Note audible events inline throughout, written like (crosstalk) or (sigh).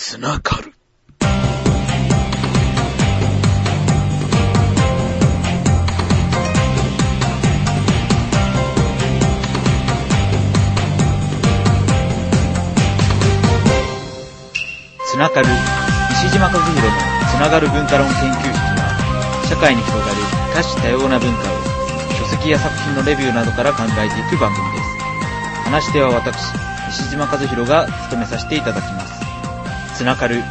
つながる。つながる。西島和弘のつながる文化論研究室は社会に広がる多種多様な文化を書籍や作品のレビューなどから考えていく番組です。話し手は私西島和弘が務めさせていただきます。つながる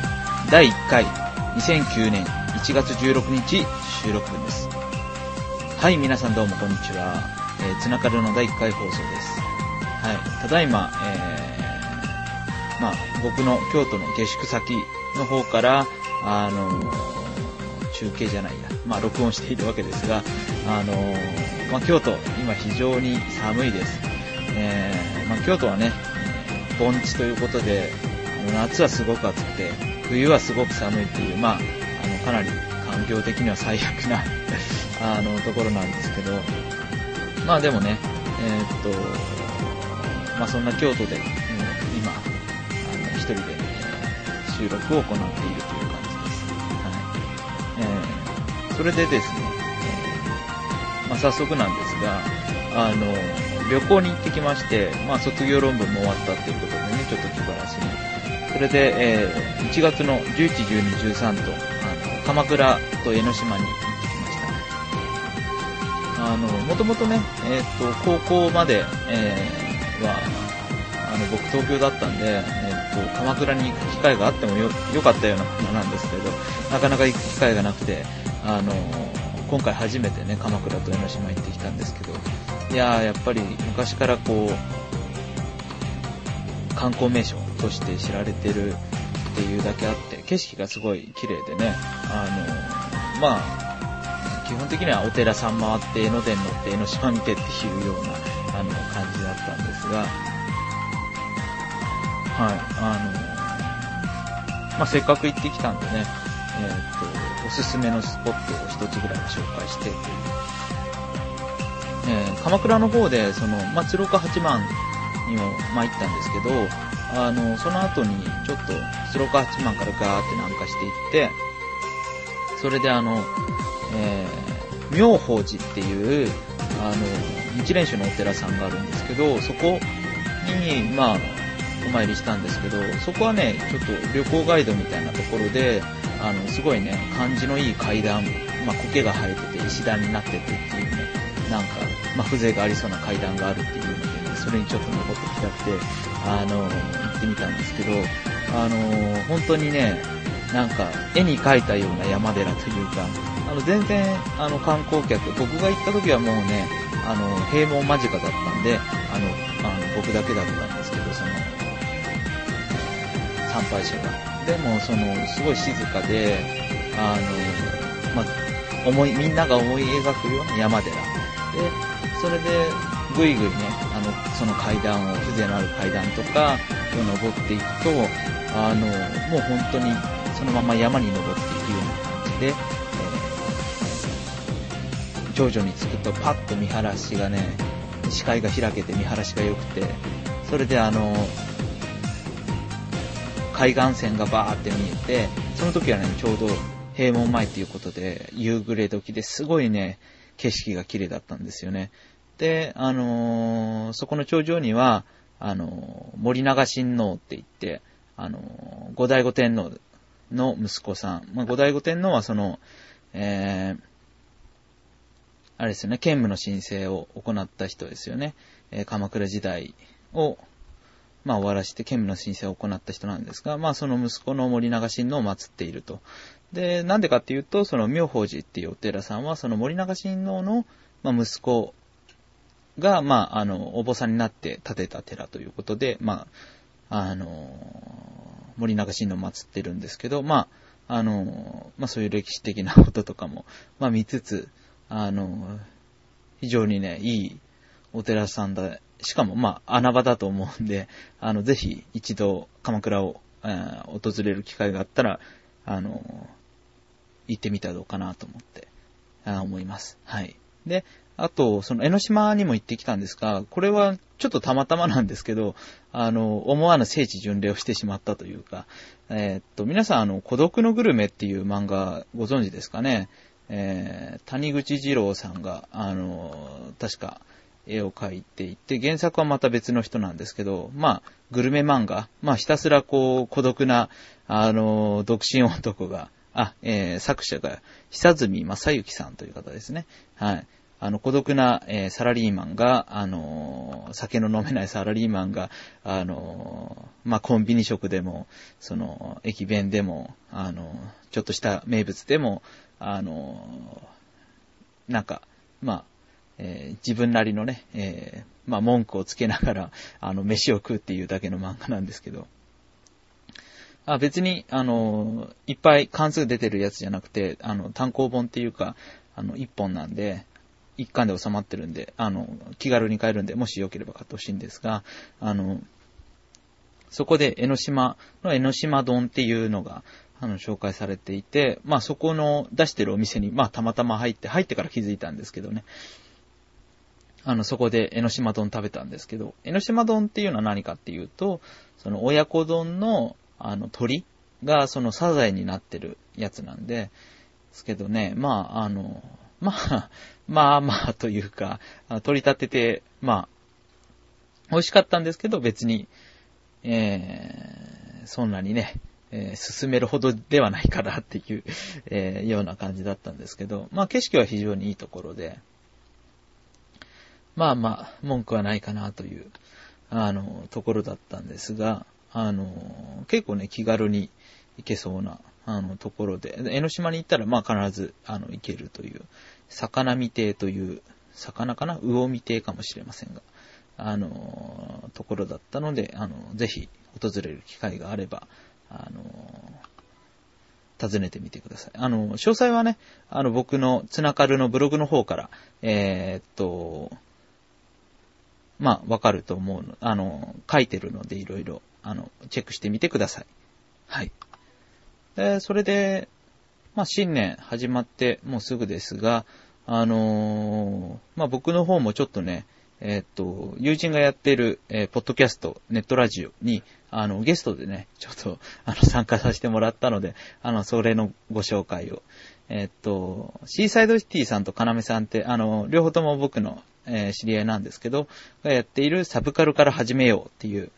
第1回2009年1月16日収録分です。はい皆さんどうもこんにちは、えー、つながるの第1回放送です。はいただいま、えーまあ、僕の京都の下宿先の方から、あの中継じゃないや、まあ、録音しているわけですが、あのまあ、京都、今非常に寒いです。えーまあ、京都はね、盆地ということで、夏はすごく暑くて、冬はすごく寒いっていう、まあ、あの、かなり環境的には最悪な (laughs) あの、ところなんですけど、まあでもね、えーっと、まあそんな京都で、うん今、あの、一人で、えー収録を行っているという感じです。はい。えーそれでですね、えまあ早速なんですが、あの、旅行に行ってきまして、まあ卒業論文も終わったっていうことでそれで、えー1月の11、12、13と、あの、鎌倉と江ノ島に行ってきました。あの、もともとね、えっ、と、高校まで、えーは、あの、僕東京だったんで、えっ、と、鎌倉に行く機会があってもよ、よかったようなものなんですけど、なかなか行く機会がなくて、あの、今回初めてね、鎌倉と江ノ島行ってきたんですけど、いやー、やっぱり昔からこう、観光名所として知られてるっていうだけあって、景色がすごい綺麗でね、あの、まあ、基本的にはお寺さん回って江ノ電乗って江ノ島見てっていうような、あの、感じだったんですが、はい、あの、まあ、せっかく行ってきたんでね、えーっと、おすすめのスポットを一つぐらい紹介してという。えー鎌倉の方で、その、まあ、鶴岡八幡にも、まあ、行ったんですけど、あの、その後に、ちょっと、鶴岡八幡からガーって南下していって、それであの、えー妙法寺っていう、あの、日蓮宗のお寺さんがあるんですけど、そこに、まあ、お参りしたんですけど、そこはね、ちょっと旅行ガイドみたいなところで、あの、すごいね、感じのいい階段、まあ、苔が生えてて石段になっててっていうね、なんか、まあ、風情がありそうな階段があるっていうの、それにちょっと残ってきたくて、あの、行ってみたんですけど、あの、本当にね、なんか、絵に描いたような山寺というか、あの、全然、あの、観光客、僕が行った時はもうね、あの、閉門間近だったんで、あの、あの僕だけだったんですけど、その、参拝者が。でも、その、すごい静かで、あの、まあ、思い、みんなが思い描くような山寺。で、それで、ぐいぐいね、その階段を、風情のある階段とか、を登っていくと、あの、もう本当に、そのまま山に登っていくような感じで、えー徐々に着くとパッと見晴らしがね、視界が開けて見晴らしが良くて、それであの、海岸線がバーって見えて、その時はね、ちょうど閉門前っていうことで、夕暮れ時ですごいね、景色が綺麗だったんですよね。で、あのーそこの頂上には、あのー森長親王って言って、あのー後醍醐天皇の息子さん。まあ、後醍醐天皇はその、えー、あれですよね、兼務の申請を行った人ですよね。えー鎌倉時代を、まあ終わらして兼務の申請を行った人なんですが、まあその息子の森長親王を祀っていると。で、なんでかっていうと、その妙法寺っていうお寺さんは、その森長親王の、まあ、息子が、まあ、あの、お坊さんになって建てた寺ということで、まあ、あの、森長親王を祀ってるんですけど、まあ、あの、まあそういう歴史的なこととかも、まあ見つつ、あの、非常にね、いいお寺さんだ。しかも、まあ、穴場だと思うんで、あの、ぜひ一度鎌倉を、えー訪れる機会があったら、あの、行ってみたらどうかなと思って、あ思います。はい。で、あと、その江ノ島にも行ってきたんですが、これはちょっとたまたまなんですけど、あの、思わぬ聖地巡礼をしてしまったというか、えー、っと、皆さん、あの、孤独のグルメっていう漫画ご存知ですかね？えー、谷口二郎さんが、あの、確か、絵を描いていて、原作はまた別の人なんですけど、まあ、グルメ漫画、まあ、ひたすらこう、孤独な、あの、独身男が、あ、えー、作者が、久住正幸さんという方ですね。はい。あの、孤独な、えー、サラリーマンが、あのー、酒の飲めないサラリーマンが、あのー、まあ、コンビニ食でも、その、駅弁でも、あのちょっとした名物でも、あのなんか、まあ、え自分なりのね、えまあ、文句をつけながら、あの、飯を食うっていうだけの漫画なんですけど、あ別に、あの、いっぱい関数出てるやつじゃなくて、あの、単行本っていうか、あの、一本なんで、一巻で収まってるんで、あの、気軽に買えるんで、もしよければ買ってほしいんですが、あの、そこで江ノ島の江ノ島丼っていうのが、あの、紹介されていて、まあそこの出してるお店に、まあたまたま入って、入ってから気づいたんですけどね。あの、そこで江ノ島丼食べたんですけど、江ノ島丼っていうのは何かっていうと、その親子丼の、あの、鳥がそのサザエになってるやつなんで、ですけどね、まあ、あの、まあ、まあまあというか、取り立てて、まあ、美味しかったんですけど、別に、えー、そんなにね、えー、進めるほどではないかなっていう、えー、ような感じだったんですけど、まあ景色は非常にいいところで、まあまあ、文句はないかなという、あの、ところだったんですが、あの、結構ね、気軽に行けそうな、あの、ところで、江ノ島に行ったら、まあ必ず、あの、行けるという、魚見亭という、魚かな？魚見亭かもしれませんが、あの、ところだったので、あの、ぜひ訪れる機会があれば、あの、訪ねてみてください。あの、詳細はね、あの、僕のつながるのブログの方から、えー、っと、まあ、わかると思うの、あの、書いてるので、いろいろ、あの、チェックしてみてください。はい。で、それで、まあ、新年始まってもうすぐですが、あのー、まあ、僕の方もちょっとね、えー、っと、友人がやってる、えー、ポッドキャスト、ネットラジオに、あの、ゲストでね、ちょっと、あの、参加させてもらったので、あの、それのご紹介を。え、っと、シーサイドシティさんとカナメさんって、あの、両方とも僕の、え知り合いなんですけど、がやっているサブカルから始めようっていう、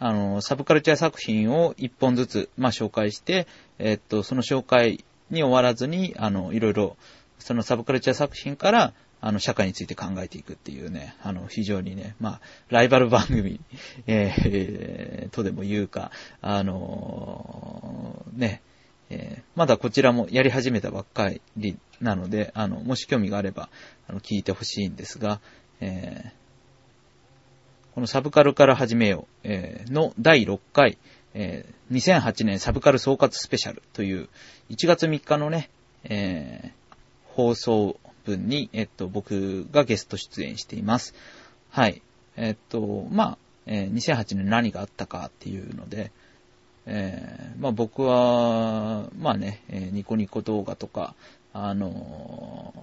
あの、サブカルチャー作品を一本ずつ、まあ、紹介して、えっと、その紹介に終わらずに、あの、いろいろ、そのサブカルチャー作品から、あの、社会について考えていくっていうね、あの、非常にね、まあ、ライバル番組、(laughs) えー、とでも言うか、あのー、ね、えー、まだこちらもやり始めたばっかりなので、あの、もし興味があれば、あの、聞いてほしいんですが、えー、このサブカルから始めよう、えー、の第6回、えー、2008年サブカル総括スペシャルという、1月3日のね、えー、放送分に、えっと、僕がゲスト出演しています。はい。えっと、まあ、えー、2008年何があったかっていうので、えー、まあ僕は、まあね、えー、ニコニコ動画とか、あの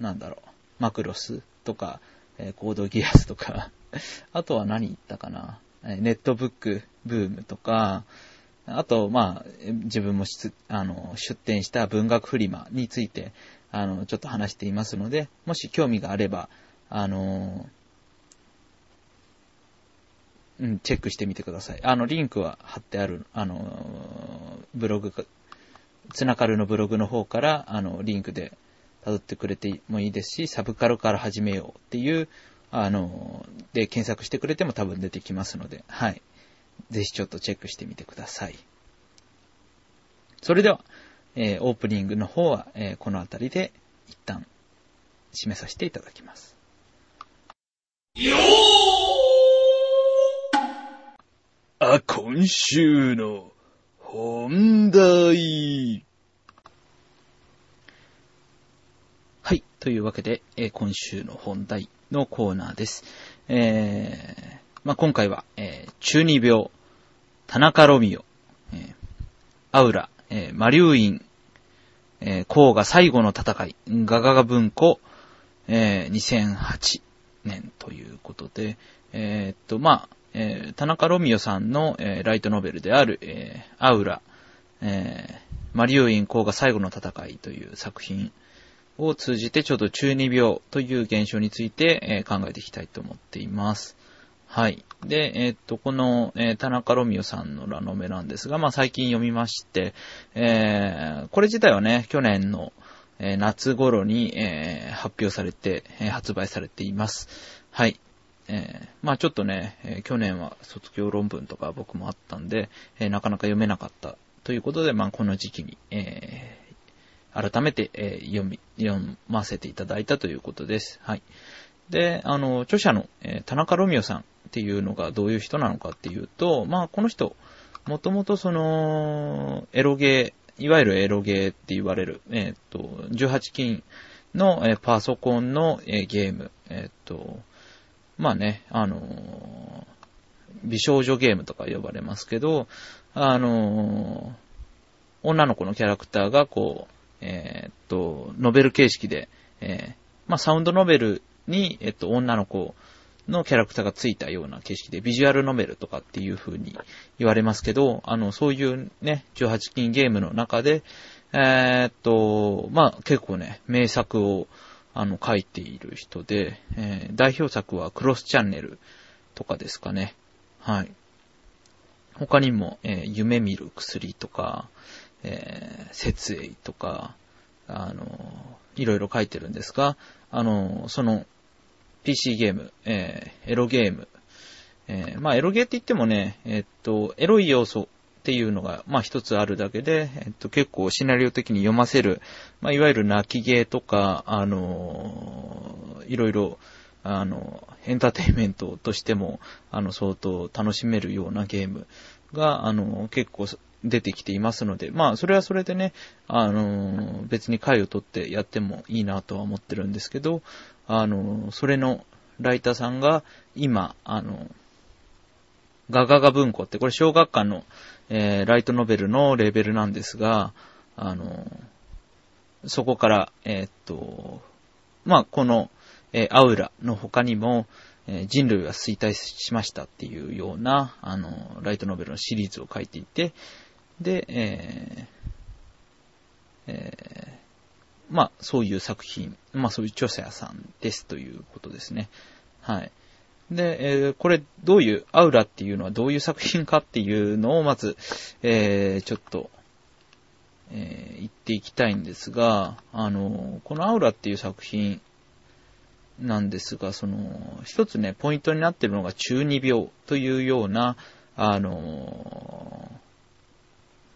ー、なんだろう、マクロスとか、えー、コードギアスとか、あとは何言ったかな、えー、ネットブックブームとか、あと、まあ、自分もあの出展した文学フリマについて、あの、ちょっと話していますので、もし興味があれば、あの、うん、チェックしてみてください。あの、リンクは貼ってある、あの、ブログか、つながるのブログの方から、あの、リンクで辿ってくれてもいいですし、サブカルから始めようっていう、あの、で検索してくれても多分出てきますので、はい。ぜひちょっとチェックしてみてください。それでは、えー、オープニングの方は、えー、この辺りで一旦締めさせていただきます。よあ、今週の本題。はい。というわけで、えー、今週の本題のコーナーです。え、まあ、今回は、えー、中二病、田中ロミオ、えー、アウラ、えー、マリューイン、えー、甲賀最後の戦い、ガガガ文庫、えー、2008年ということで、えー、っと、まあ、えー、田中ロミオさんの、えー、ライトノベルである、えー、アウラ、えマリオイン公が最後の戦いという作品を通じてちょっと中二病という現象について、え考えていきたいと思っています。はい。で、えっと、この、え田中ロミオさんのラノベなんですが、まあ最近読みまして、えこれ自体はね、去年の、え夏頃に、え発表されて、え発売されています。はい。え、まあちょっとね、え、去年は卒業論文とか僕もあったんで、え、なかなか読めなかったということで、まあこの時期に、え改めて、え読み、読ませていただいたということです。はい。で、あの、著者の、え田中ロミオさんっていうのがどういう人なのかっていうと、まあこの人、もともとその、エロゲー、いわゆるエロゲーって言われる、えっ、と、18金の、えパソコンの、えゲーム、えっ、と、まあね、あの、美少女ゲームとか呼ばれますけど、あの、女の子のキャラクターがこう、え、っと、ノベル形式で、え、まあサウンドノベルに、えっと、女の子のキャラクターがついたような形式で、ビジュアルノベルとかっていう風に言われますけど、あの、そういうね、18金ゲームの中で、えー、っと、まあ結構ね、名作を、あの、書いている人で、えー、代表作はクロスチャンネルとかですかね。はい。他にも、えー、夢見る薬とか、えー、設営とか、あの、いろいろ書いてるんですが、あの、その、PC ゲーム、えー、エロゲーム、えー、まあ、エロゲーって言ってもね、え、っと、エロい要素っていうのが、まあ一つあるだけで、えっと結構シナリオ的に読ませる、まあいわゆる泣きゲーとか、あのいろいろ、あの、エンターテインメントとしても、あの、相当楽しめるようなゲームが、あの、結構出てきていますので、まあ、それはそれでね、あの、別に回を取ってやってもいいなとは思ってるんですけど、あの、それのライターさんが今、あの、ガガガ文庫って、これ小学館の、えー、ライトノベルのレベルなんですが、あの、そこから、えー、っと、まあ、この、えー、アウラの他にも、えー、人類は衰退しましたっていうような、あの、ライトノベルのシリーズを書いていて、で、えー、え、まあ、そういう作品、まあ、そういう著者さんですということですね。はい。で、えー、これどういう、アウラっていうのはどういう作品かっていうのをまず、えー、ちょっと、えー、言っていきたいんですが、あの、このアウラっていう作品なんですが、その、一つね、ポイントになってるのが中二病というような、あの、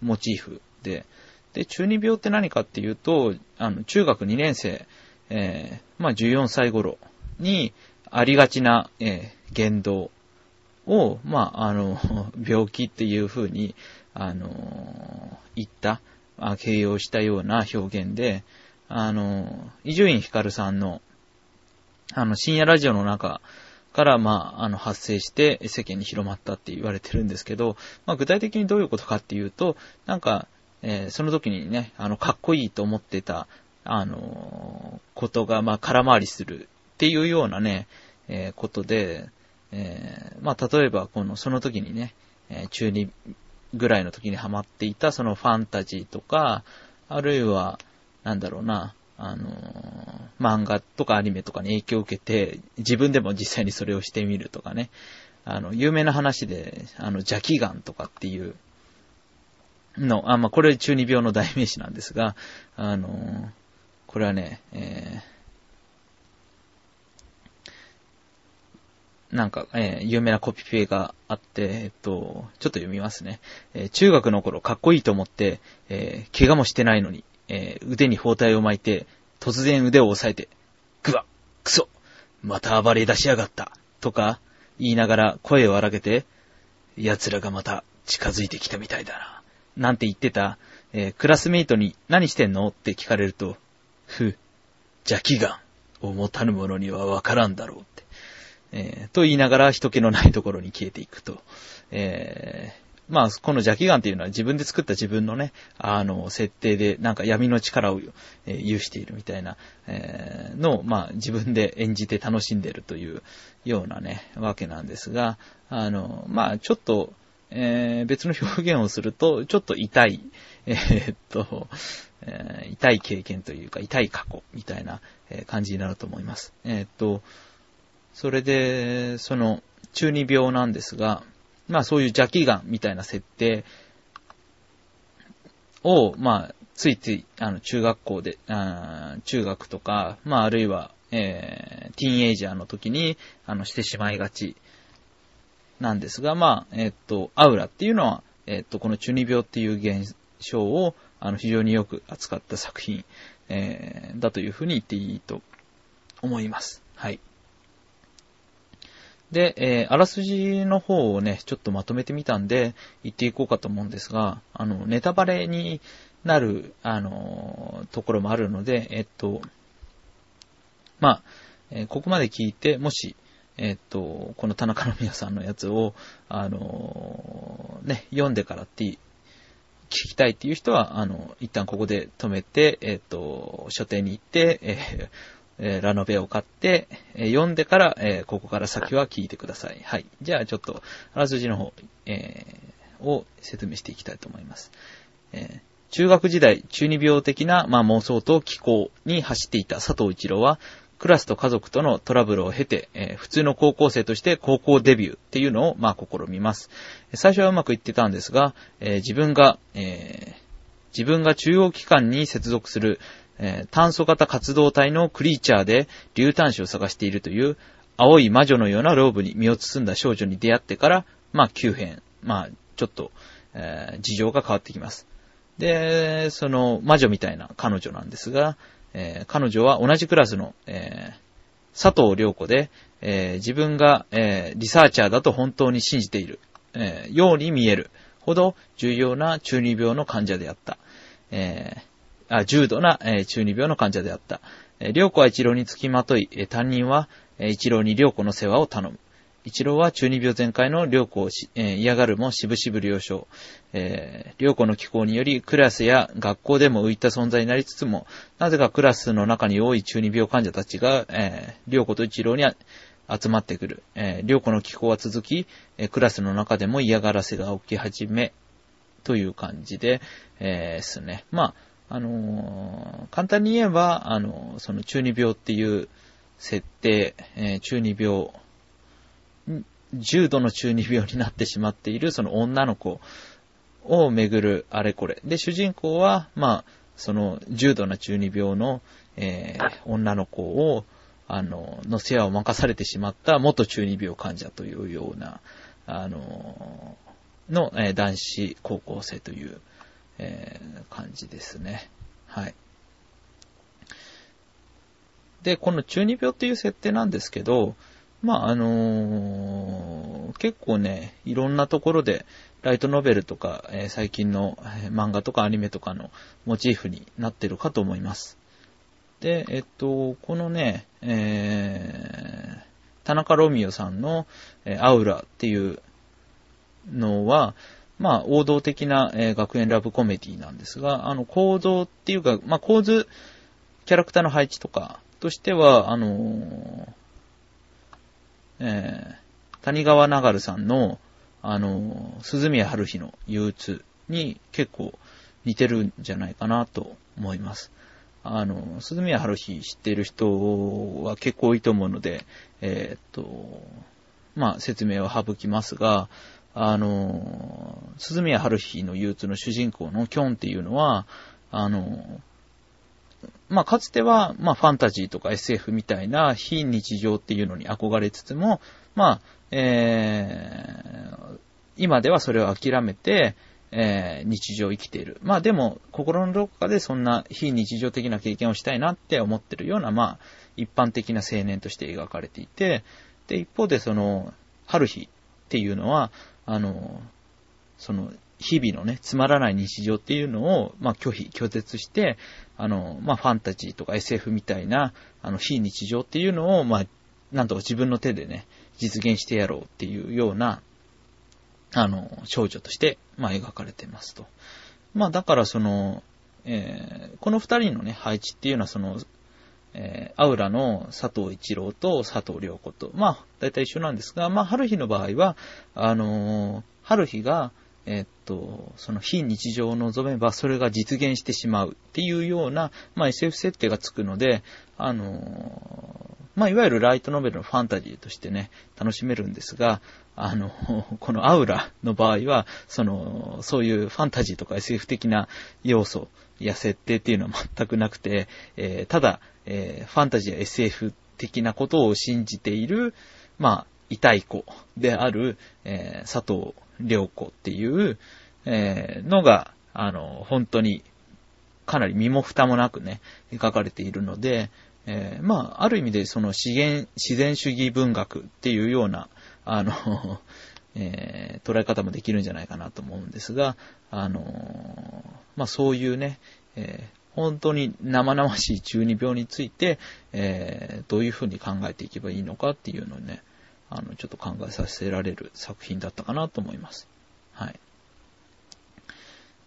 モチーフで、で、中二病って何かっていうと、あの、中学2年生、えー、まあ14歳頃に、ありがちな、えー、言動を、まあ、あの、(laughs) 病気っていう風に、あの、言った、あ形容したような表現で、あの、伊集院光さんの、あの、深夜ラジオの中から、まあ、あの、発生して世間に広まったって言われてるんですけど、まあ、具体的にどういうことかっていうと、なんか、えー、その時にね、あの、かっこいいと思ってた、あの、ことが、まあ、空回りするっていうようなね、えー、ことで、え、まあ、例えば、この、その時にね、え、中2ぐらいの時にハマっていた、そのファンタジーとか、あるいは、なんだろうな、あの漫画とかアニメとかに影響を受けて、自分でも実際にそれをしてみるとかね、あの、有名な話で、あの、邪気眼とかっていうの、あ、まあ、これ中二病の代名詞なんですが、あのこれはね、えーなんか、えー、有名なコピペがあって、えっと、ちょっと読みますね。えー、中学の頃かっこいいと思って、えー、怪我もしてないのに、え腕に包帯を巻いて、突然腕を押さえて、ぐわくそまた暴れ出しやがったとか、言いながら声を荒げて、奴らがまた近づいてきたみたいだな。なんて言ってた、えクラスメイトに何してんのって聞かれると、ふ、邪気眼を持たぬ者にはわからんだろうって。えー、と言いながら人気のないところに消えていくと、えー、まあ、この邪気眼っていうのは自分で作った自分のね、あの、設定で、なんか闇の力を、え、有しているみたいな、え、のを、まあ、自分で演じて楽しんでるというようなね、わけなんですが、あの、まあ、ちょっと、えー、別の表現をすると、ちょっと痛い、えー、っと、えー、痛い経験というか、痛い過去みたいな感じになると思います。え、っと、それで、その、中二病なんですが、まあそういう邪気眼みたいな設定を、まあ、ついつい、あの、中学校で、あ中学とか、まああるいは、えー、ティーンエイジャーの時に、あの、してしまいがちなんですが、まあ、えっと、アウラっていうのは、えっと、この中二病っていう現象を、あの、非常によく扱った作品、えー、だというふうに言っていいと思います。はい。で、えー、あらすじの方をね、ちょっとまとめてみたんで、言っていこうかと思うんですが、あの、ネタバレになる、あの、ところもあるので、えっと、まあ、え、ここまで聞いて、もし、えっと、この田中の宮さんのやつを、あの、ね、読んでからって聞きたいっていう人は、あの、一旦ここで止めて、えっと、書店に行って、ええー、ラノベを買って、えー、読んでから、えー、ここから先は聞いてください。はい。じゃあちょっと、あらすじの方、えを説明していきたいと思います。え中学時代、中二病的な、まあ、妄想と気候に走っていた佐藤一郎は、クラスと家族とのトラブルを経て、え、普通の高校生として高校デビューっていうのを、まあ、試みます。最初はうまくいってたんですが、え、自分が、えー、自分が中央機関に接続する、え、炭素型活動体のクリーチャーで竜炭子を探しているという青い魔女のようなローブに身を包んだ少女に出会ってから、まあ、急変。まあ、ちょっと、えー、事情が変わってきます。で、その魔女みたいな彼女なんですが、えー、彼女は同じクラスの、えー、佐藤良子で、えー、自分が、えリサーチャーだと本当に信じている、えように見えるほど重要な中二病の患者であった。えあ重度な、え中二病の患者であった。え良子は一郎につきまとい、え担任は、え一郎に良子の世話を頼む。一郎は中二病全開の良子をえー、嫌がるもしぶしぶ了承。えー、良子の気候によりクラスや学校でも浮いた存在になりつつも、なぜかクラスの中に多い中二病患者たちが、えー、良子と一郎に集まってくる。えー、良子の気候は続き、えー、クラスの中でも嫌がらせが起き始め、という感じで、えー、ですね。まあ、あのー、簡単に言えば、あのー、その中二病っていう設定、えー、中二病、重度の中二病になってしまっているその女の子をめぐるあれこれ。で、主人公は、まあ、その重度な中二病の、えー、女の子を、あの、の世話を任されてしまった元中二病患者というような、あの、の、えー、男子高校生という、えー、感じですね。はい。で、この中二病っていう設定なんですけど、まあ、あのー、結構ね、いろんなところで、ライトノベルとか、えー、最近の、漫画とかアニメとかのモチーフになってるかと思います。で、えっと、このね、えー、田中ロミオさんの、えアウラっていうのは、まあ、王道的な、え、学園ラブコメディなんですが、あの、構造っていうか、まあ、構図、キャラクターの配置とかとしては、あのー、えー、谷川流さんの、あの、鈴宮春日の憂鬱に結構似てるんじゃないかなと思います。あの、鈴宮春日知ってる人は結構多いと思うので、えー、っと、まあ、説明を省きますが、あの、鈴宮春日の憂鬱の主人公のキョンっていうのは、あの、まあ、かつては、まあ、ファンタジーとか SF みたいな非日常っていうのに憧れつつも、まあ、えー、今ではそれを諦めて、えー、日常を生きている。まあでも、心のどこかでそんな非日常的な経験をしたいなって思ってるような、まあ、一般的な青年として描かれていて、で、一方でその、春日っていうのは、あの、その、日々のね、つまらない日常っていうのを、まあ、拒否、拒絶して、あの、まあ、ファンタジーとか SF みたいな、あの、非日常っていうのを、まあ、なんとか自分の手でね、実現してやろうっていうような、あの、少女として、まあ、描かれてますと。まあ、だからその、えー、この二人のね、配置っていうのはその、えー、アウラの佐藤一郎と佐藤良子と、まあ、大体一緒なんですが、まあ、春日の場合は、あのー、春日が、え、っと、その非日常を望めばそれが実現してしまうっていうような、まあ、SF 設定がつくので、あのまあ、いわゆるライトノベルのファンタジーとしてね、楽しめるんですが、あの、(laughs) このアウラの場合は、その、そういうファンタジーとか SF 的な要素や設定っていうのは全くなくて、えー、ただ、えー、ファンタジーや SF 的なことを信じている、まあ、痛い子である、えー、佐藤良子っていう、えー、のが、あの、本当に、かなり身も蓋もなくね、描かれているので、えー、まあ、ある意味でその資源、自然主義文学っていうような、あの、(laughs) えー、捉え方もできるんじゃないかなと思うんですが、あの、まあ、そういうね、えー、本当に生々しい中二病について、え、どういうふうに考えていけばいいのかっていうのをね、あの、ちょっと考えさせられる作品だったかなと思います。はい。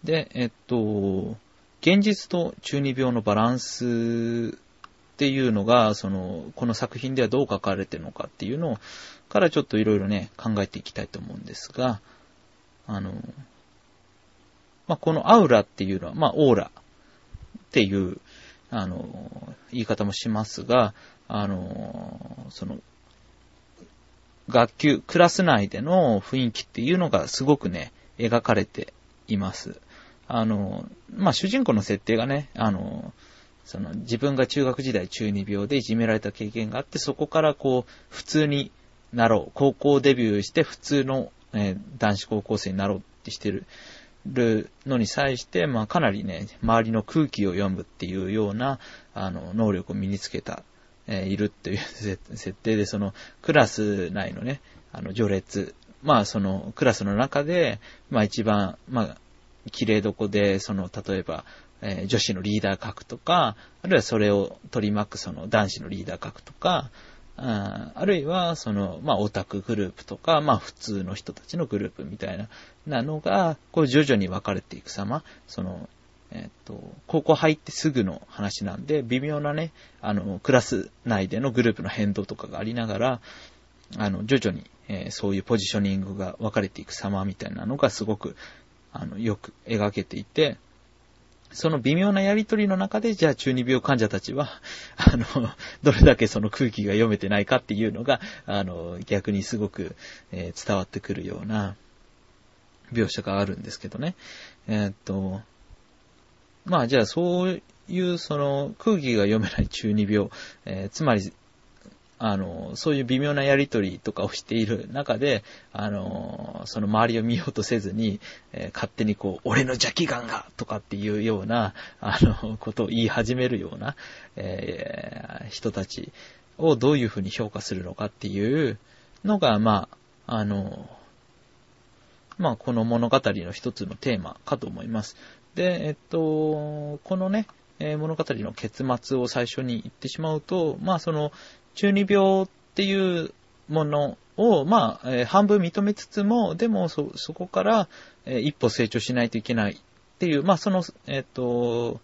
で、えっと、現実と中二病のバランスっていうのが、その、この作品ではどう書かれてるのかっていうの、からちょっといろいろね、考えていきたいと思うんですが、あの、まあ、このアウラっていうのは、まあ、オーラっていう、あの、言い方もしますが、あの、その、学級、クラス内での雰囲気っていうのがすごくね、描かれています。あの、まあ、主人公の設定がね、あの、その自分が中学時代中二病でいじめられた経験があって、そこからこう、普通になろう。高校デビューして普通の、えー、男子高校生になろうってしてる。るのに際して、まあ、かなりね、周りの空気を読むっていうような、あの、能力を身につけたえ、いるっていう (laughs) 設定で、その、クラス内のね、あの、序列、まあ、その、クラスの中で、まあ、一番、まあ、綺麗どこで、その、例えば、え、女子のリーダー格とか、あるいはそれを取り巻くその男子のリーダー格とか、ああるいは、その、まあ、オタクグループとか、まあ、普通の人たちのグループみたいな、なのが、こう、徐々に分かれていく様、その、えっと、高校入ってすぐの話なんで、微妙なね、あの、クラス内でのグループの変動とかがありながら、あの、徐々に、えー、そういうポジショニングが分かれていく様みたいなのがすごく、あの、よく描けていて、その微妙なやりとりの中で、じゃあ中二病患者たちは、(laughs) あの、どれだけその空気が読めてないかっていうのが、あの、逆にすごく、えー、伝わってくるような描写があるんですけどね。えー、っと、まあじゃあそういうその空気が読めない中二病、えー、つまり、あの、そういう微妙なやりとりとかをしている中で、あの、その周りを見ようとせずに、えー、勝手にこう、俺の邪気眼がとかっていうような、あの、ことを言い始めるような、えー、人たちをどういうふうに評価するのかっていうのが、まあ、あの、まあ、この物語の一つのテーマかと思います。で、えっと、このね、え、物語の結末を最初に言ってしまうと、まあその、中二病っていうものを、まあ、え、半分認めつつも、でもそ、そこから、え、一歩成長しないといけないっていう、まあその、えっと、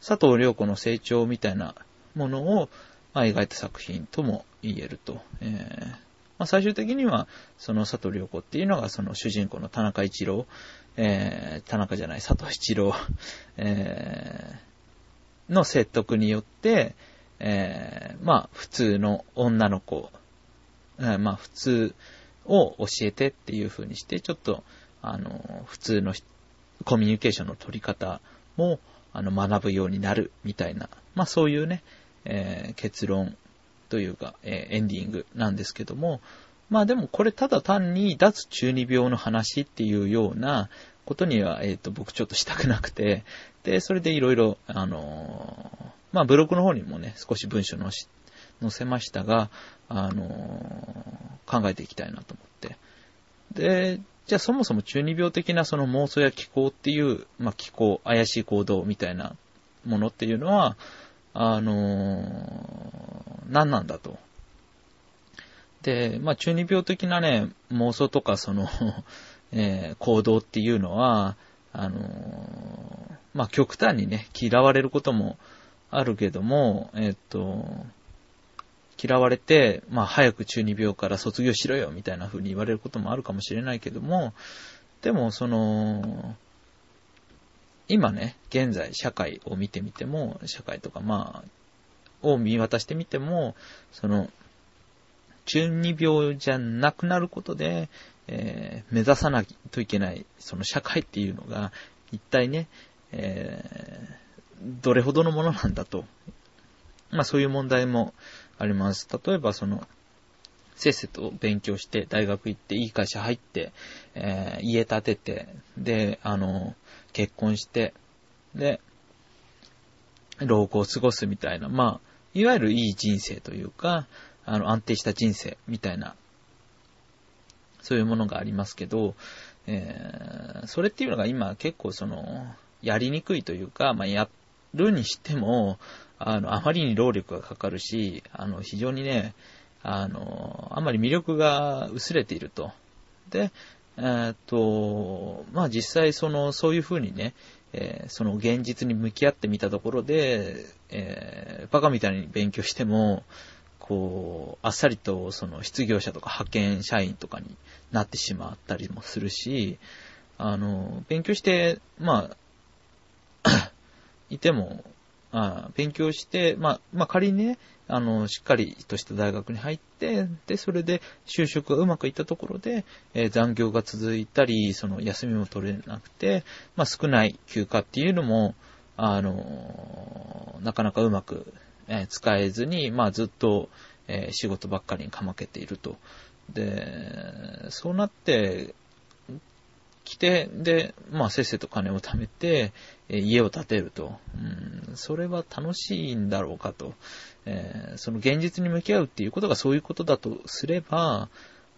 佐藤良子の成長みたいなものを、まあ、描いた作品とも言えると。えーまあ、最終的には、その佐藤良子っていうのがその主人公の田中一郎、えー、田中じゃない、佐藤七郎、えー、の説得によって、えー、まあ、普通の女の子、え、まあ、普通を教えてっていう風にして、ちょっと、あの、普通のコミュニケーションの取り方も、あの、学ぶようになるみたいな、まあ、そういうね、え、結論というか、え、エンディングなんですけども、まあでもこれただ単に脱中二病の話っていうようなことには、えっ、ー、と、僕ちょっとしたくなくて、で、それでいろいろ、あのー、まあブログの方にもね、少し文章のし載せましたが、あのー、考えていきたいなと思って。で、じゃあそもそも中二病的なその妄想や気候っていう、まあ気候、怪しい行動みたいなものっていうのは、あの何なんだと。で、まあ中二病的なね、妄想とかその (laughs) えー、行動っていうのは、あのー、まあ、極端にね、嫌われることもあるけども、えっと、嫌われて、まあ、早く中二病から卒業しろよ、みたいな風に言われることもあるかもしれないけども、でも、その、今ね、現在社会を見てみても、社会とかまあ、を見渡してみても、その、中二病じゃなくなることで、えー、目指さないといけない、その社会っていうのが、一体ね、えー、どれほどのものなんだと。まあそういう問題もあります。例えばその、せっせと勉強して、大学行って、いい会社入って、えー、家建てて、で、あの、結婚して、で、老後を過ごすみたいな、まあ、いわゆるいい人生というか、あの、安定した人生みたいな、そういうものがありますけど、えー、それっていうのが今結構その、やりにくいというか、まあ、やるにしても、あの、あまりに労力がかかるし、あの、非常にね、あの、あんまり魅力が薄れていると。で、えー、っと、まあ実際その、そういうふうにね、えー、その現実に向き合ってみたところで、えー、バカみたいに勉強しても、こう、あっさりとその失業者とか派遣社員とかになってしまったりもするし、あの、勉強して、まあ、(coughs) いても、あ勉強して、まあ、まあ仮にね、あの、しっかりとした大学に入って、で、それで就職がうまくいったところで、えー、残業が続いたり、その休みも取れなくて、まあ少ない休暇っていうのも、あの、なかなかうまく、え、使えずに、まあずっと、え、仕事ばっかりにかまけていると。で、そうなって、来て、で、まあ、せっせと金を貯めて、え家を建てると。うん、それは楽しいんだろうかと。えー、その現実に向き合うっていうことがそういうことだとすれば、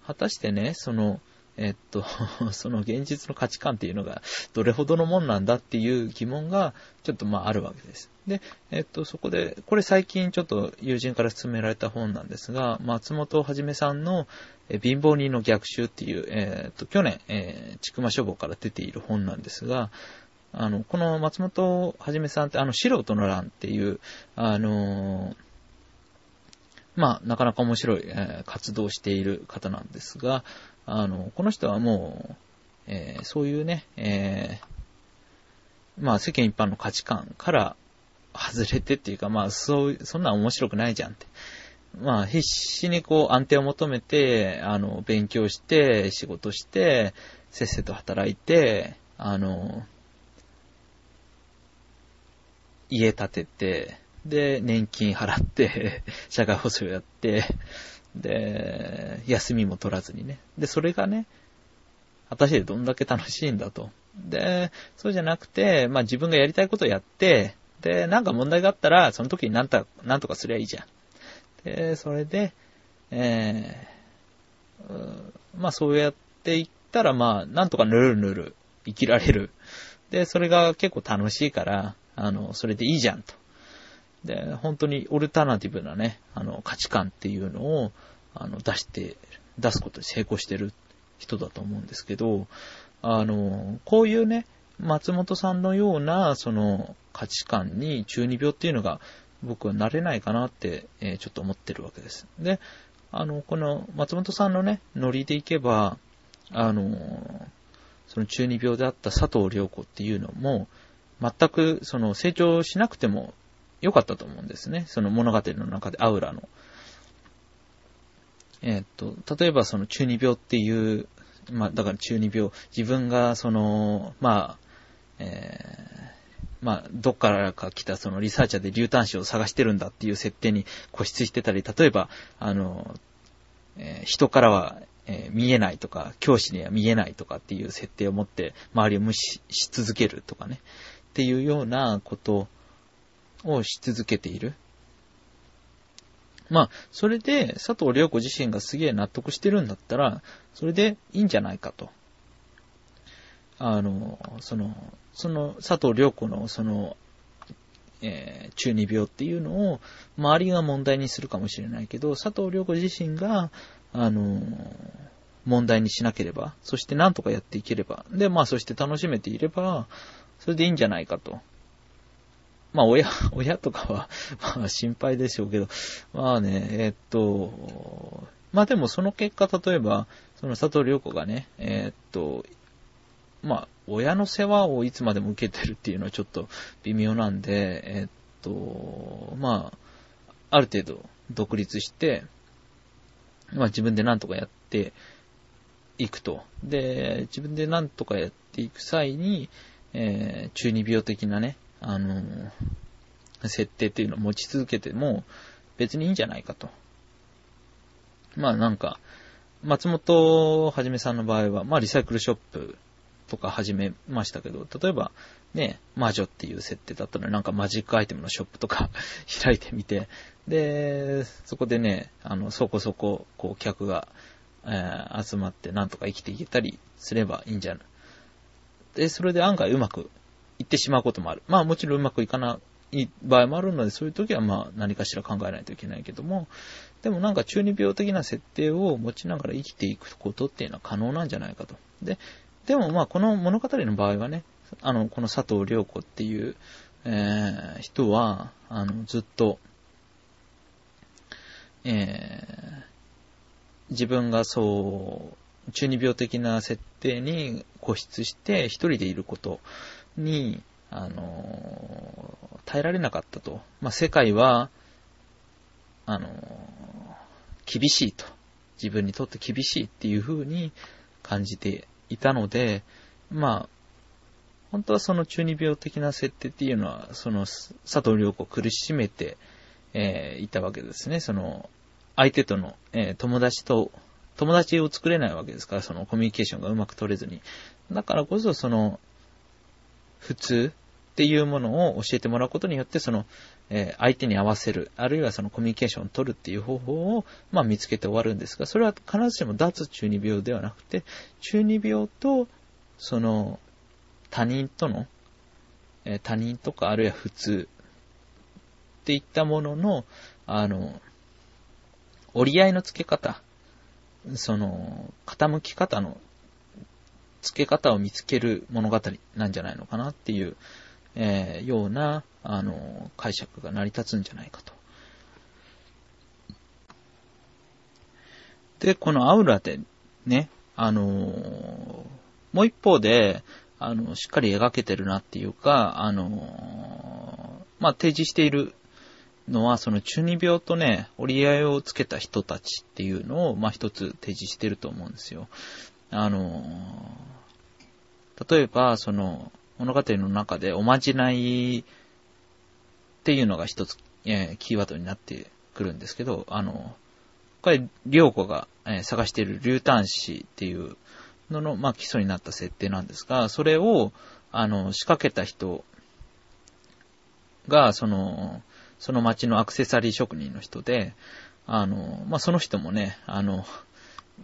果たしてね、その、えっと、(laughs) その現実の価値観っていうのがどれほどのもんなんだっていう疑問がちょっとまああるわけです。で、えっと、そこで、これ最近ちょっと友人から勧められた本なんですが、松本はじめさんの貧乏人の逆襲っていう、えっと、去年、えー、ちくま書房から出ている本なんですが、あの、この松本はじめさんって、あの、素人の乱っていう、あのーまあ、なかなか面白い、えー、活動をしている方なんですが、あの、この人はもう、えー、そういうね、えー、まあ、世間一般の価値観から外れてっていうか、まあ、そう、そんな面白くないじゃんって。まあ、必死にこう、安定を求めて、あの、勉強して、仕事して、せっせと働いて、あの、家建てて、で、年金払って、(laughs) 社会保障やって、で、休みも取らずにね。で、それがね、果たしてどんだけ楽しいんだと。で、そうじゃなくて、まあ自分がやりたいことをやって、で、なんか問題があったら、その時になんとなんとかすりゃいいじゃん。で、それで、えー、まあそうやっていったら、まあ、なんとかぬるぬる生きられる。で、それが結構楽しいから、あの、それでいいじゃんと。で、本当にオルタナティブなね、あの、価値観っていうのを、あの、出して、出すことに成功してる人だと思うんですけど、あの、こういうね、松本さんのような、その、価値観に中二病っていうのが、僕はなれないかなって、えー、ちょっと思ってるわけです。で、あの、この松本さんのね、ノリでいけば、あの、その中二病であった佐藤良子っていうのも、全くその成長しなくても良かったと思うんですね。その物語の中でアウラの。えー、っと、例えばその中二病っていう、まあ、だから中二病、自分がその、まあ、えー、まあ、どっからか来たそのリサーチャーで流端子を探してるんだっていう設定に固執してたり、例えば、あの、えー、人からは、えー、見えないとか、教師には見えないとかっていう設定を持って周りを無視し続けるとかね、っていうようなことをし続けている。まあ、それで佐藤良子自身がすげえ納得してるんだったら、それでいいんじゃないかと。あの、その、その佐藤良子のその、えー、中二病っていうのを周りが問題にするかもしれないけど、佐藤良子自身が、あの、問題にしなければ、そしてなんとかやっていければ、で、まあそして楽しめていれば、それでいいんじゃないかと。まあ親、(laughs) 親とかは、(laughs) まあ心配でしょうけど、まあね、え、っと、まあでもその結果、例えば、その佐藤良子がね、えー、っと、まあ、親の世話をいつまでも受けてるっていうのはちょっと微妙なんで、えー、っと、まあ、ある程度独立して、まあ自分で何とかやっていくと。で、自分で何とかやっていく際に、えー、中二病的なね、あの、設定っていうのを持ち続けても別にいいんじゃないかと。まあなんか、松本はじめさんの場合は、まあリサイクルショップとか始めましたけど、例えばね、魔女っていう設定だったので、なんかマジックアイテムのショップとか (laughs) 開いてみて、で、そこでね、あの、そこそこ、こう、客が、えー、集まってなんとか生きていけたりすればいいんじゃない。で、それで案外うまくいってしまうこともある。まあもちろんうまくいかない場合もあるので、そういう時はまあ何かしら考えないといけないけども、でもなんか中二病的な設定を持ちながら生きていくことっていうのは可能なんじゃないかと。で、でもまあこの物語の場合はね、あの、この佐藤良子っていう、えー、人は、あの、ずっと、えー、自分がそう、中二病的な設定に固執して一人でいることに、あの、耐えられなかったと。まあ、世界は、あの、厳しいと。自分にとって厳しいっていう風に感じていたので、まあ、本当はその中二病的な設定っていうのは、その佐藤良子を苦しめて、えー、いたわけですね。その、相手との、えー、友達と、友達を作れないわけですから、そのコミュニケーションがうまく取れずに。だからこそ、その、普通っていうものを教えてもらうことによって、その、えー、相手に合わせる、あるいはそのコミュニケーションを取るっていう方法を、まあ見つけて終わるんですが、それは必ずしも脱中二病ではなくて、中二病と、その、他人との、えー、他人とかあるいは普通っていったものの、あの、折り合いの付け方、その、傾き方の付け方を見つける物語なんじゃないのかなっていう、えー、ような、あの、解釈が成り立つんじゃないかと。で、このアウラでね、あのもう一方で、あの、しっかり描けてるなっていうか、あのまあ、提示しているのは、その中二病とね、折り合いをつけた人たちっていうのを、まあ、一つ提示してると思うんですよ。あの例えば、その、物語の中でおまじないっていうのが一つ、えー、キーワードになってくるんですけど、あの、これ、りょうこが、えー、探している竜端子っていうのの、まあ、基礎になった設定なんですが、それを、あの、仕掛けた人が、その、その町のアクセサリー職人の人で、あの、まあ、その人もね、あの、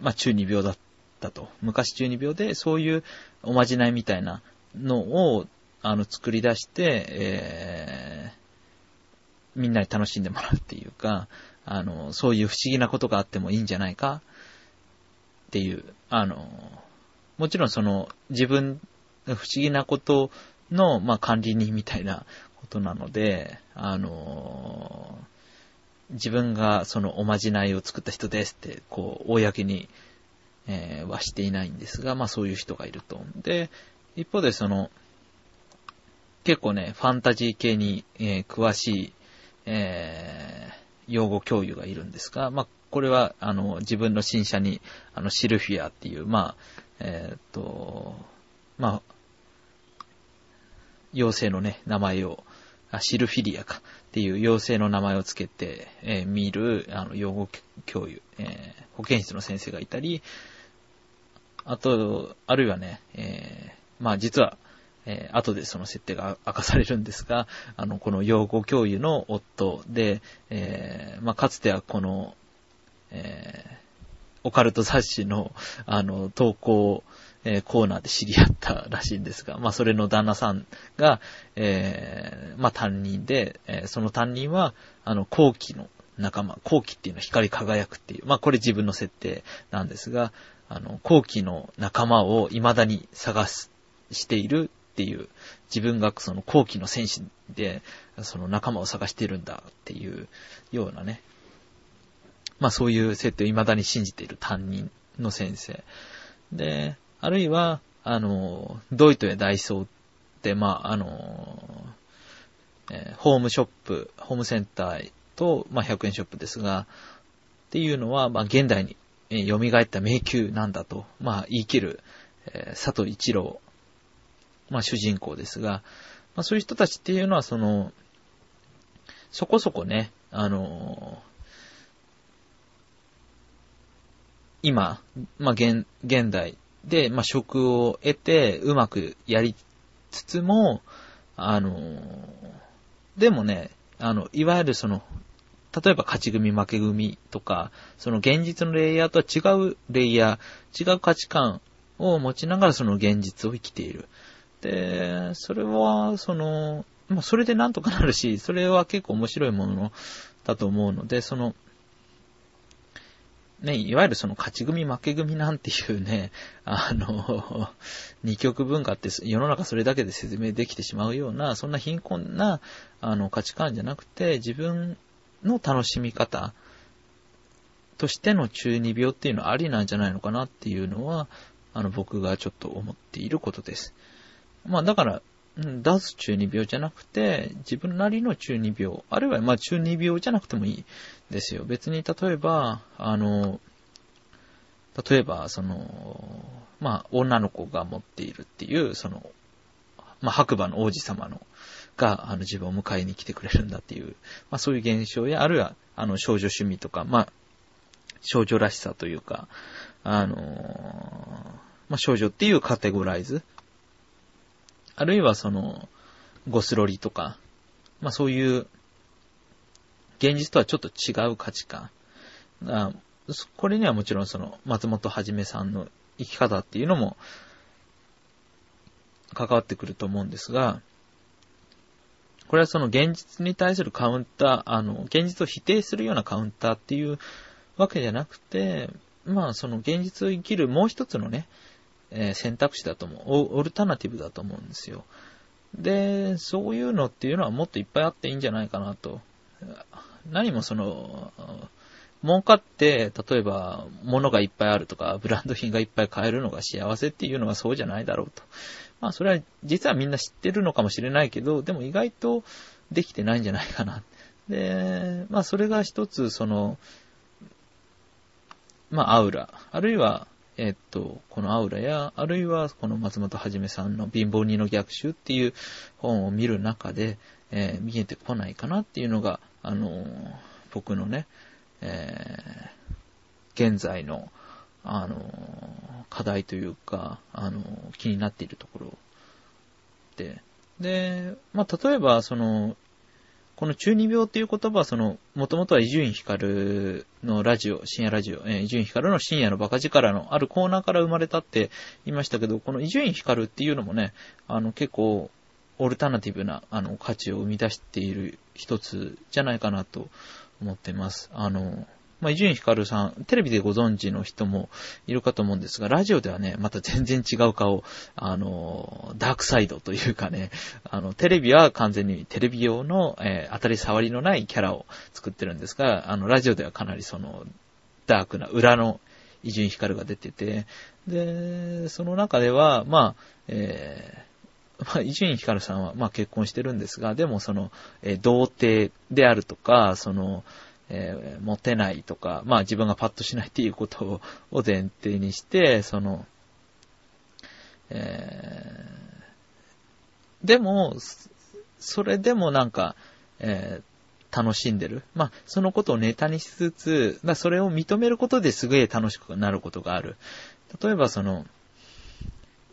まあ、中二病だった。たと。昔中二病で、そういうおまじないみたいなのを、あの、作り出して、えー、みんなに楽しんでもらうっていうか、あの、そういう不思議なことがあってもいいんじゃないかっていう、あの、もちろんその、自分、不思議なことの、まあ、管理人みたいなことなので、あの、自分がそのおまじないを作った人ですって、こう、公に、えー、はしていないんですが、まあそういう人がいると。で、一方でその、結構ね、ファンタジー系に、えー、詳しい、えー、用語教諭がいるんですが、まあ、これは、あの、自分の新車に、あの、シルフィアっていう、まあ、えー、っと、まあ、妖精のね、名前を、あシルフィリアかっていう妖精の名前をつけて、えー、見る、あの、用語教諭、えー、保健室の先生がいたり、あと、あるいはね、えー、まあ実は、えー、後でその設定が明かされるんですが、あの、この養護教諭の夫で、えー、まあかつてはこの、えー、オカルト雑誌の、あの、投稿、えー、コーナーで知り合ったらしいんですが、まあそれの旦那さんが、えー、まあ担任で、えー、その担任は、あの、後期の仲間、後期っていうのは光り輝くっていう、まあこれ自分の設定なんですが、あの、後期の仲間を未だに探す、しているっていう、自分がその後期の戦士で、その仲間を探しているんだっていうようなね、まあそういう設定を未だに信じている担任の先生。で、あるいは、あの、ドイトやダイソーって、まあ、あの、えー、ホームショップ、ホームセンターと、まあ、100円ショップですが、っていうのは、まあ、現代に、え、蘇った迷宮なんだと、まあ、言い切る、えー、佐藤一郎、まあ、主人公ですが、まあ、そういう人たちっていうのは、その、そこそこね、あの今、まあ、現、現代で、まあ、職を得て、うまくやりつつも、あのでもね、あの、いわゆるその、例えば勝ち組負け組とか、その現実のレイヤーとは違うレイヤー、違う価値観を持ちながらその現実を生きている。で、それは、その、まあ、それでなんとかなるし、それは結構面白いものだと思うので、その、ね、いわゆるその勝ち組負け組なんていうね、(laughs) あの、二極文化って世の中それだけで説明できてしまうような、そんな貧困な、あの、価値観じゃなくて、自分の楽しみ方としての中二病っていうのはありなんじゃないのかなっていうのは、あの、僕がちょっと思っていることです。まあだから、出す中二病じゃなくて、自分なりの中二病、あるいはまあ中二病じゃなくてもいいですよ。別に例えば、あの、例えば、その、まあ、女の子が持っているっていう、その、まあ、白馬の王子様の、が、あの、自分を迎えに来てくれるんだっていう、まあ、そういう現象や、あるいは、あの、少女趣味とか、まあ、少女らしさというか、あのまあ、少女っていうカテゴライズ。あるいは、その、ゴスロリとか、まあ、そういう、現実とはちょっと違う価値観。あこれにはもちろんその松本はじめさんの生き方っていうのも関わってくると思うんですが、これはその現実に対するカウンター、あの、現実を否定するようなカウンターっていうわけじゃなくて、まあその現実を生きるもう一つのね、えー、選択肢だと思う。オルタナティブだと思うんですよ。で、そういうのっていうのはもっといっぱいあっていいんじゃないかなと。何もその、儲かって、例えば、物がいっぱいあるとか、ブランド品がいっぱい買えるのが幸せっていうのはそうじゃないだろうと。まあ、それは実はみんな知ってるのかもしれないけど、でも意外とできてないんじゃないかな。で、まあ、それが一つ、その、まあ、アウラ、あるいは、えっと、このアウラや、あるいはこの松本はじめさんの貧乏人の逆襲っていう本を見る中で、えー、見えてこないかなっていうのが、あのー、僕のね、えー、現在の、あの、課題というか、あの、気になっているところで、で、まあ、例えば、その、この中二病っていう言葉は、その、もともとは伊集院光のラジオ、深夜ラジオ、え、伊集院光の深夜のバカ力のあるコーナーから生まれたって言いましたけど、この伊集院光っていうのもね、あの、結構、オルタナティブな、あの、価値を生み出している一つじゃないかなと思ってます。あの、まあ、伊集院光さん、テレビでご存知の人もいるかと思うんですが、ラジオではね、また全然違う顔、あの、ダークサイドというかね、あの、テレビは完全にテレビ用の、えー、当たり障りのないキャラを作ってるんですが、あの、ラジオではかなりその、ダークな裏の伊集院光が出てて、で、その中では、まあ、えー、まあ、伊集院光さんは、まあ、結婚してるんですが、でもその、えー、童貞であるとか、その、えー、モテないとか、まあ自分がパッとしないっていうこと (laughs) を前提にして、その、えー、でも、それでもなんか、えー、楽しんでる。まあ、そのことをネタにしつつ、だそれを認めることですげえ楽しくなることがある。例えばその、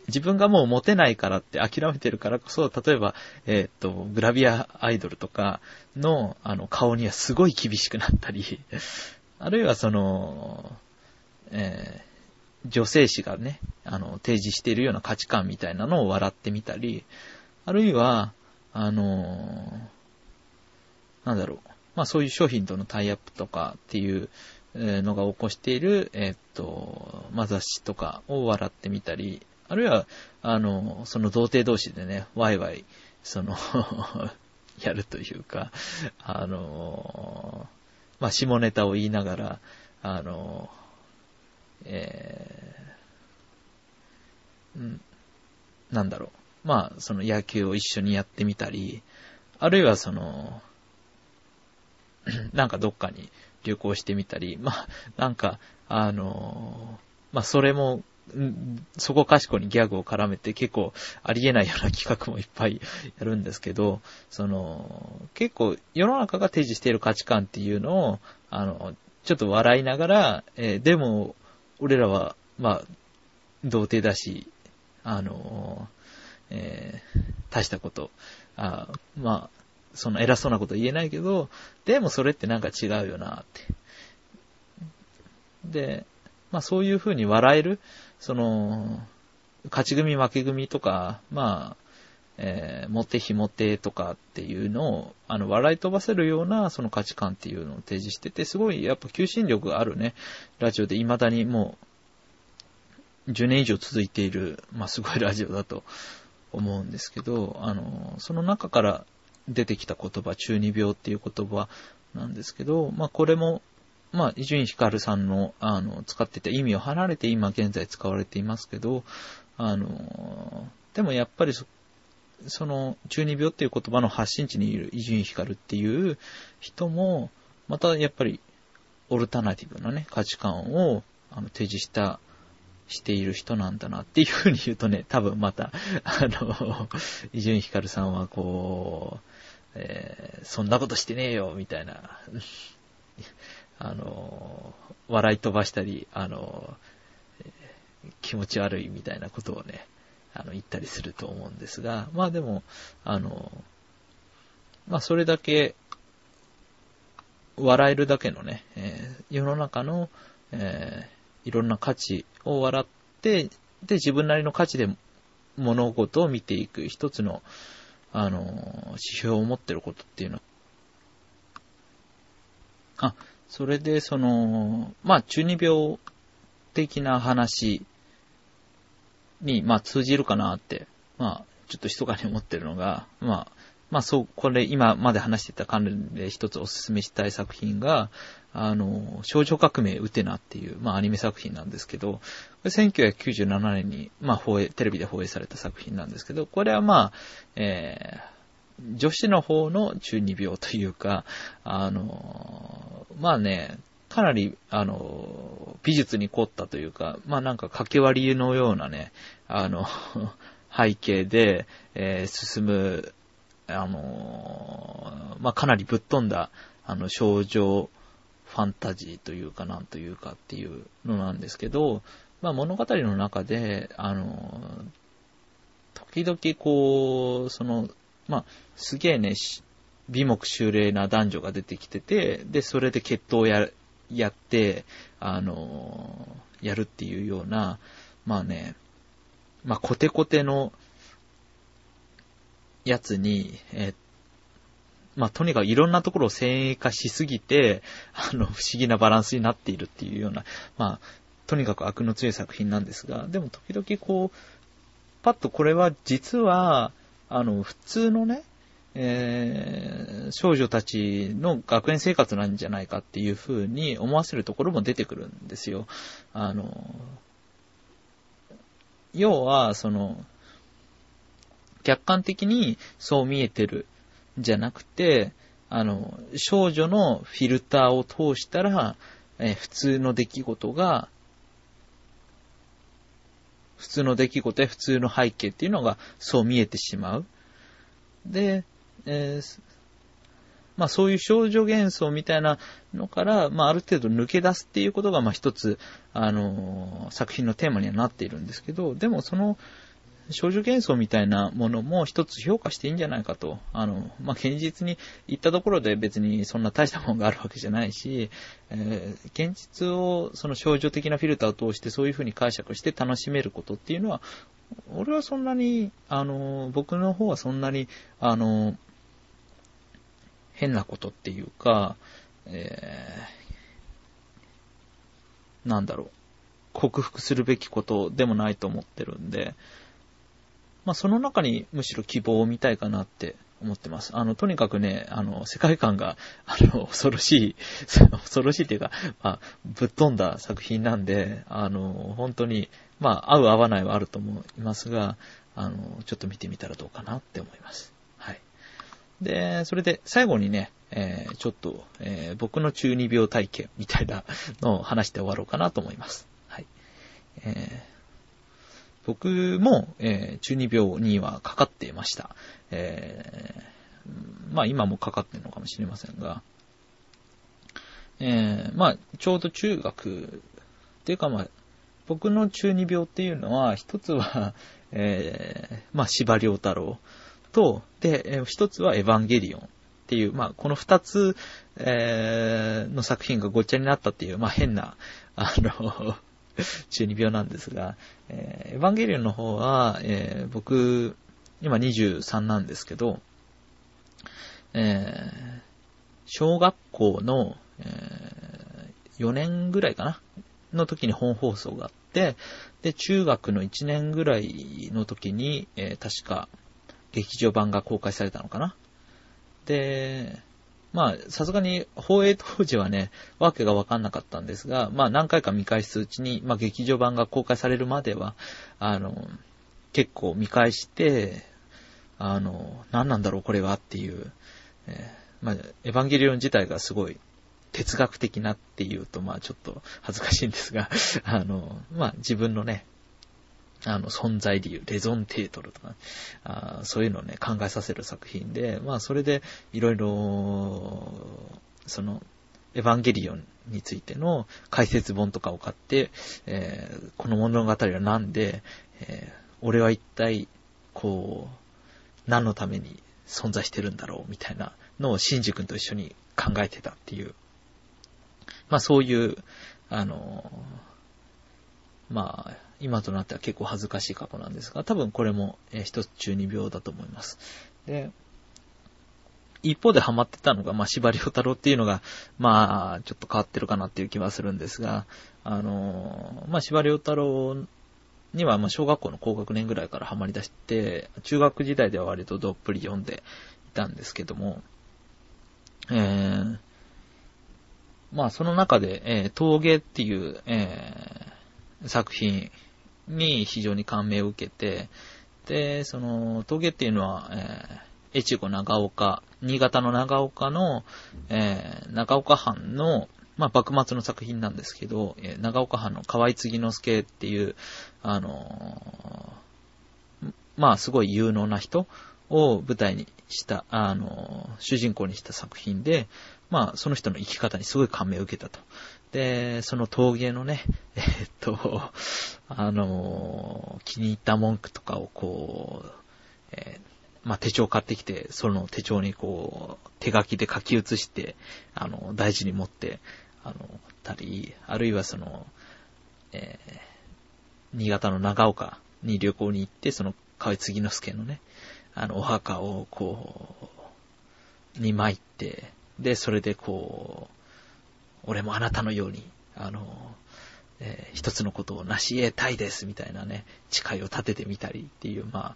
自分がもうモテないからって諦めてるからこそ、例えば、えっ、と、グラビアアイドルとかの、あの、顔にはすごい厳しくなったり、(laughs) あるいはその、えー、女性誌がね、あの、提示しているような価値観みたいなのを笑ってみたり、あるいは、あのなんだろう、まあそういう商品とのタイアップとかっていうのが起こしている、えっと、まあ雑誌とかを笑ってみたり、あるいは、あの、その童貞同士でね、ワイワイ、その (laughs) やるというか、あの、まあ、下ネタを言いながら、あの、えー、うん、なんだろう。まあ、その野球を一緒にやってみたり、あるいはその、(clears throat) なんかどっかに旅行してみたり、まあ、なんか、あの、まあ、それも、そこかしこにギャグを絡めて結構ありえないような企画もいっぱいやるんですけど、その、結構世の中が提示している価値観っていうのを、あの、ちょっと笑いながら、えー、でも、俺らは、まあ、童貞だし、あの、えー、大したこと、あまあ、その偉そうなこと言えないけど、でもそれってなんか違うよなって。で、まあそういうふうに笑える、その、勝ち組負け組とか、まあ、えー、モテ非モテとかっていうのを、あの、笑い飛ばせるような、その価値観っていうのを提示してて、すごい、やっぱ求心力があるね、ラジオで未だにもう、10年以上続いている、まあ、すごい (laughs) ラジオだと思うんですけど、あの、その中から出てきた言葉、中二病っていう言葉なんですけど、まあ、これも、まあ、伊集院光さんの、あの、使ってた意味を離れて今現在使われていますけど、あの、でもやっぱりそ、その、中二病っていう言葉の発信地にいる伊集院光っていう人も、またやっぱり、オルタナティブなね、価値観を、あの、提示した、している人なんだなっていうふうに言うとね、多分また、あの、伊集院光さんはこう、えー、そんなことしてねえよ、みたいな、あの、笑い飛ばしたり、あの、気持ち悪いみたいなことをね、あの、言ったりすると思うんですが、まあでも、あの、まあそれだけ、笑えるだけのね、えー、世の中の、えー、いろんな価値を笑って、で、自分なりの価値で物事を見ていく一つの、あの、指標を持ってることっていうのは、あ、それで、その、まあ、中二病的な話に、まあ、通じるかなって、まあ、ちょっと密かに思ってるのが、まあ、まあ、そう、これ今まで話してた関連で一つお勧めしたい作品が、あの、少女革命ウテナっていう、まあ、アニメ作品なんですけど、1997年に、まあ、放映、テレビで放映された作品なんですけど、これはまあ、えー、女子の方の中二病というか、あの、まあね、かなり、あの、美術に凝ったというか、まあなんか掛け割りのようなね、あの、(laughs) 背景で、えー、進む、あの、まあかなりぶっ飛んだ、あの、少女ファンタジーというかなんというかっていうのなんですけど、まあ物語の中で、あの、時々こう、その、まあ、すげえね、美目秀麗な男女が出てきてて、で、それで決闘をや、やって、あの、やるっていうような、まあね、まあ、コテコテのやつに、えっまあ、とにかくいろんなところを先鋭化しすぎて、あの、不思議なバランスになっているっていうような、まあ、とにかく悪の強い作品なんですが、でも時々こう、パッとこれは実は、あの、普通のね、えー、少女たちの学園生活なんじゃないかっていうふうに思わせるところも出てくるんですよ。あの、要は、その、客観的にそう見えてるじゃなくて、あの、少女のフィルターを通したら、え普通の出来事が、普通の出来事や普通の背景っていうのがそう見えてしまう。で、えー、まあそういう少女幻想みたいなのから、まあある程度抜け出すっていうことが、まあ一つ、あのー、作品のテーマにはなっているんですけど、でもその、少女幻想みたいなものも一つ評価していいんじゃないかと。あの、まあ、現実に行ったところで別にそんな大したものがあるわけじゃないし、えー、現実をその少女的なフィルターを通してそういうふうに解釈して楽しめることっていうのは、俺はそんなに、あの、僕の方はそんなに、あの、変なことっていうか、えなんだろう、克服するべきことでもないと思ってるんで、まあその中にむしろ希望を見たいかなって思ってます。あの、とにかくね、あの、世界観が、(laughs) あの、恐ろしい、(laughs) 恐ろしいっていうか、まあ、ぶっ飛んだ作品なんで、あの、本当に、まあ、合う合わないはあると思いますが、あの、ちょっと見てみたらどうかなって思います。はい。で、それで最後にね、えー、ちょっと、えー、僕の中二病体験みたいなのを話して終わろうかなと思います。はい。えー僕も、えー、中二病にはかかっていました。えー、まあ今もかかってるのかもしれませんが、えー、まあちょうど中学っていうかまあ僕の中二病っていうのは一つは、(laughs) えー、まあ司馬遼太郎と、で、一つはエヴァンゲリオンっていう、まあこの二つ、えー、の作品がごっちゃになったっていう、まあ変な、あの (laughs) 中二病なんですが、えー、エヴァンゲリオンの方は、えー、僕、今23なんですけど、えー、小学校の、えー、4年ぐらいかなの時に本放送があって、で、中学の1年ぐらいの時に、えー、確か劇場版が公開されたのかな。で、まあ、さすがに放映当時はね、わけがわかんなかったんですが、まあ何回か見返すうちに、まあ劇場版が公開されるまでは、あの、結構見返して、あの、何なんだろうこれはっていう、えー、まあ、エヴァンゲリオン自体がすごい哲学的なっていうと、まあちょっと恥ずかしいんですが、(laughs) あの、まあ自分のね、あの、存在理由、レゾンテートルとか、あそういうのをね、考えさせる作品で、まあ、それで、いろいろ、その、エヴァンゲリオンについての解説本とかを買って、えー、この物語は何で、えー、俺は一体、こう、何のために存在してるんだろう、みたいなのを、シンジ君と一緒に考えてたっていう、まあ、そういう、あの、まあ、今となっては結構恥ずかしい過去なんですが、多分これも、えー、一つ中二病だと思います。で、一方でハマってたのが、まあ、司馬遼太郎っていうのが、まあ、ちょっと変わってるかなっていう気はするんですが、あのまあ、司馬遼太郎には、まあ、小学校の高学年ぐらいからハマり出して、中学時代では割とどっぷり読んでいたんですけども、えー、まあ、その中で、えー、峠っていう、えー、作品に非常に感銘を受けて、で、その、峠っていうのは、えー、越後長岡、新潟の長岡の、えー、長岡藩の、まあ、幕末の作品なんですけど、えー、長岡藩の河合継之助っていう、あのー、まあ、すごい有能な人を舞台にした、あのー、主人公にした作品で、まあ、その人の生き方にすごい感銘を受けたと。で、その陶芸のね、(laughs) え、っと、あの、気に入った文句とかをこう、えー、まあ、手帳買ってきて、その手帳にこう、手書きで書き写して、あの、大事に持って、あの、たり、あるいはその、えー、新潟の長岡に旅行に行って、その、河合杉之助のね、あの、お墓をこう、に巻いて、で、それでこう、俺もあなたのように、あの、えー、一つのことを成し得たいです、みたいなね、誓いを立ててみたりっていう、まあ、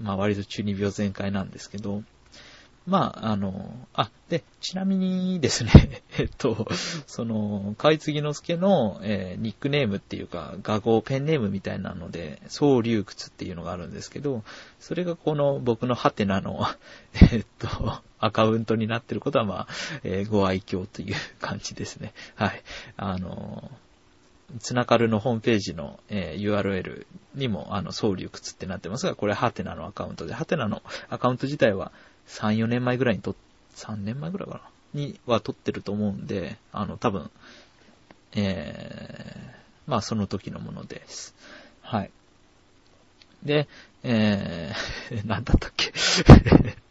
まあ割と中二病全開なんですけど、まあ、あの、あ、で、ちなみにですね、(laughs) えっと、その、海津之助の、えー、ニックネームっていうか、画号、ペンネームみたいなので、総流屈っていうのがあるんですけど、それがこの僕のハテナの、(laughs) えっと、アカウントになってることは、まあ、えー、ご愛嬌という感じですね。はい。あの、つながるのホームページの、えー、URL にも、あの、総流屈ってなってますが、これハテナのアカウントで、ハテナのアカウント自体は、3、4年前ぐらいにと、3年前ぐらいかなには撮ってると思うんで、あの、多分、えー、まあその時のものです。はい。で、えー、(laughs) なんだったっけ？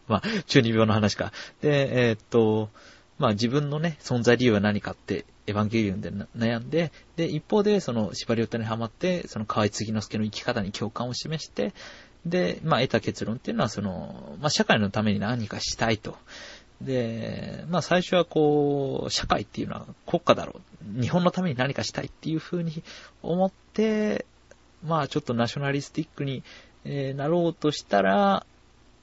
まあ、中二病の話か。で、えー、っと、まあ自分のね、存在理由は何かって、エヴァンゲリオンで悩んで、で、一方で、その、縛り歌にハマって、その河合杉之助の生き方に共感を示して、で、まあ、得た結論っていうのは、その、まあ、社会のために何かしたいと。で、まあ最初はこう、社会っていうのは国家だろう。日本のために何かしたいっていうふうに思って、まあちょっとナショナリスティックに、え、なろうとしたら、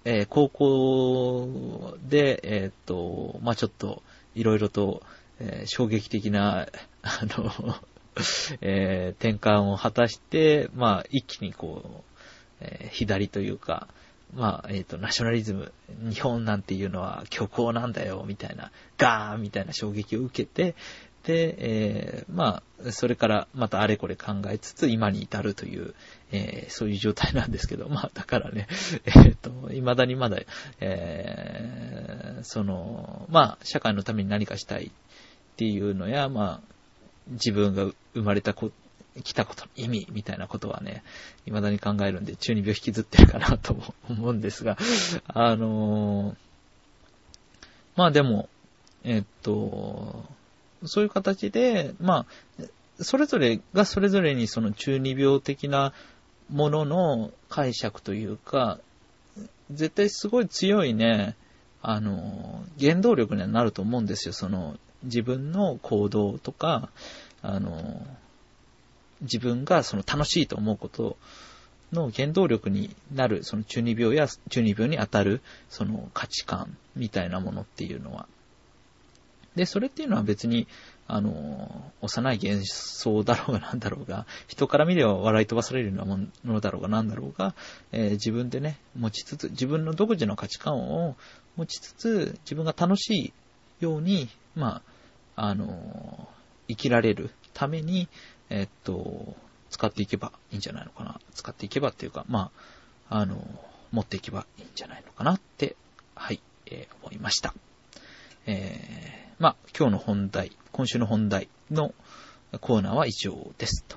えー、高校で、えー、っと、まあちょっと、いろいろと、えー、衝撃的な、あの (laughs) えー、転換を果たして、まあ一気にこう、えー、左というか、まあ、えっ、ー、と、ナショナリズム、日本なんていうのは虚構なんだよ、みたいな、ガーンみたいな衝撃を受けて、で、えー、まあ、それからまたあれこれ考えつつ、今に至るという、えー、そういう状態なんですけど、まあ、だからね、(laughs) えっ、と、未だにまだ、えー、その、まあ、社会のために何かしたいっていうのや、まあ、自分が生まれたこ来たことの意味みたいなことはね、未だに考えるんで、中二病引きずってるかなと思うんですが、(laughs) あのー、まあでも、えっと、そういう形で、まあ、それぞれがそれぞれにその中二病的なものの解釈というか、絶対すごい強いね、あの、原動力にはなると思うんですよ。その、自分の行動とか、あの、自分がその楽しいと思うことの原動力になる、その中二病や中二病に当たる、その価値観みたいなものっていうのは。で、それっていうのは別に、あの、幼い幻想だろうがなんだろうが、人から見れば笑い飛ばされるようなものだろうがなんだろうが、えー、自分でね、持ちつつ、自分の独自の価値観を持ちつつ、自分が楽しいように、まあ、あの、生きられるために、えっと、使っていけばいいんじゃないのかな。使っていけばっていうか、まあ、あの、持っていけばいいんじゃないのかなって、はい、えー、思いました。えー、まあ、今日の本題、今週の本題のコーナーは以上ですと。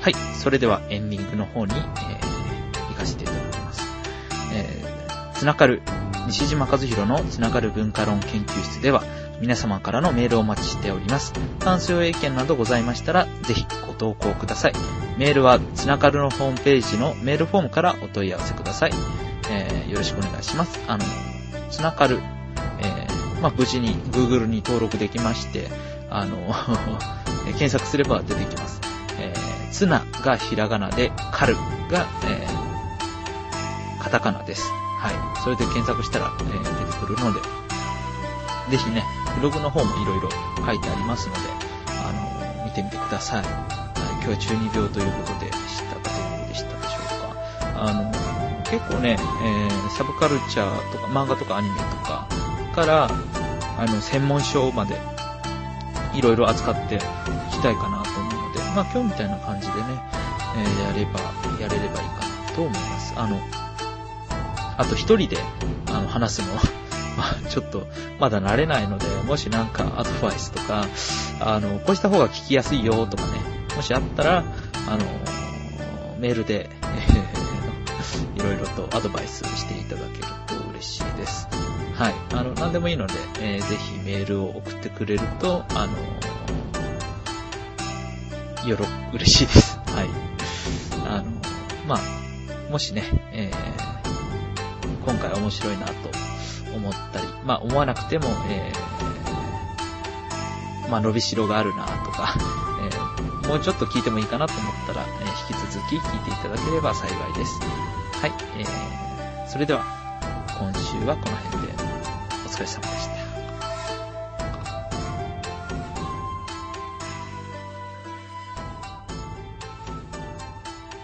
はい、それではエンディングの方に、えー、行かせていただきます。えー、つながる西島和弘のつながる文化論研究室では、皆様からのメールをお待ちしております。感想や意見などございましたら、ぜひご投稿ください。メールは、つながるのホームページのメールフォームからお問い合わせください。えー、よろしくお願いします。あの、つながる、えー、まあ、無事に Google に登録できまして、あの (laughs) 検索すれば出てきます。えー、つながひらがなで、かるが、えー、カタカナです。はい。それで検索したら、えー、出てくるので、ぜひね、ブログの方もいろいろ書いてありますので、あの、見てみてください。はい、今日は中二病ということで知ったかどうでしたでしょうか。あの、結構ね、えー、サブカルチャーとか漫画とかアニメとかから、あの、専門書までいろいろ扱っていきたいかなと思うので、まあ今日みたいな感じでね、えー、やれば、やれればいいかなと思います。あの、あと一人で、あの、話すのまあ、(laughs) ちょっと、まだ慣れないので、もしなんかアドバイスとか、あの、こうした方が聞きやすいよとかね、もしあったら、あの、メールで、(laughs) いろいろとアドバイスしていただけると嬉しいです。はい。あの、何でもいいので、えー、ぜひメールを送ってくれると、あの、よろ、嬉しいです。はい。あの、まあ、もしね、えー今回面白いなと思ったり、まあ思わなくても、えー、まあ伸びしろがあるなとか、えー、もうちょっと聞いてもいいかなと思ったら、えー、引き続き聞いていただければ幸いです。はい、えー、それでは、今週はこの辺でお疲れ様でした。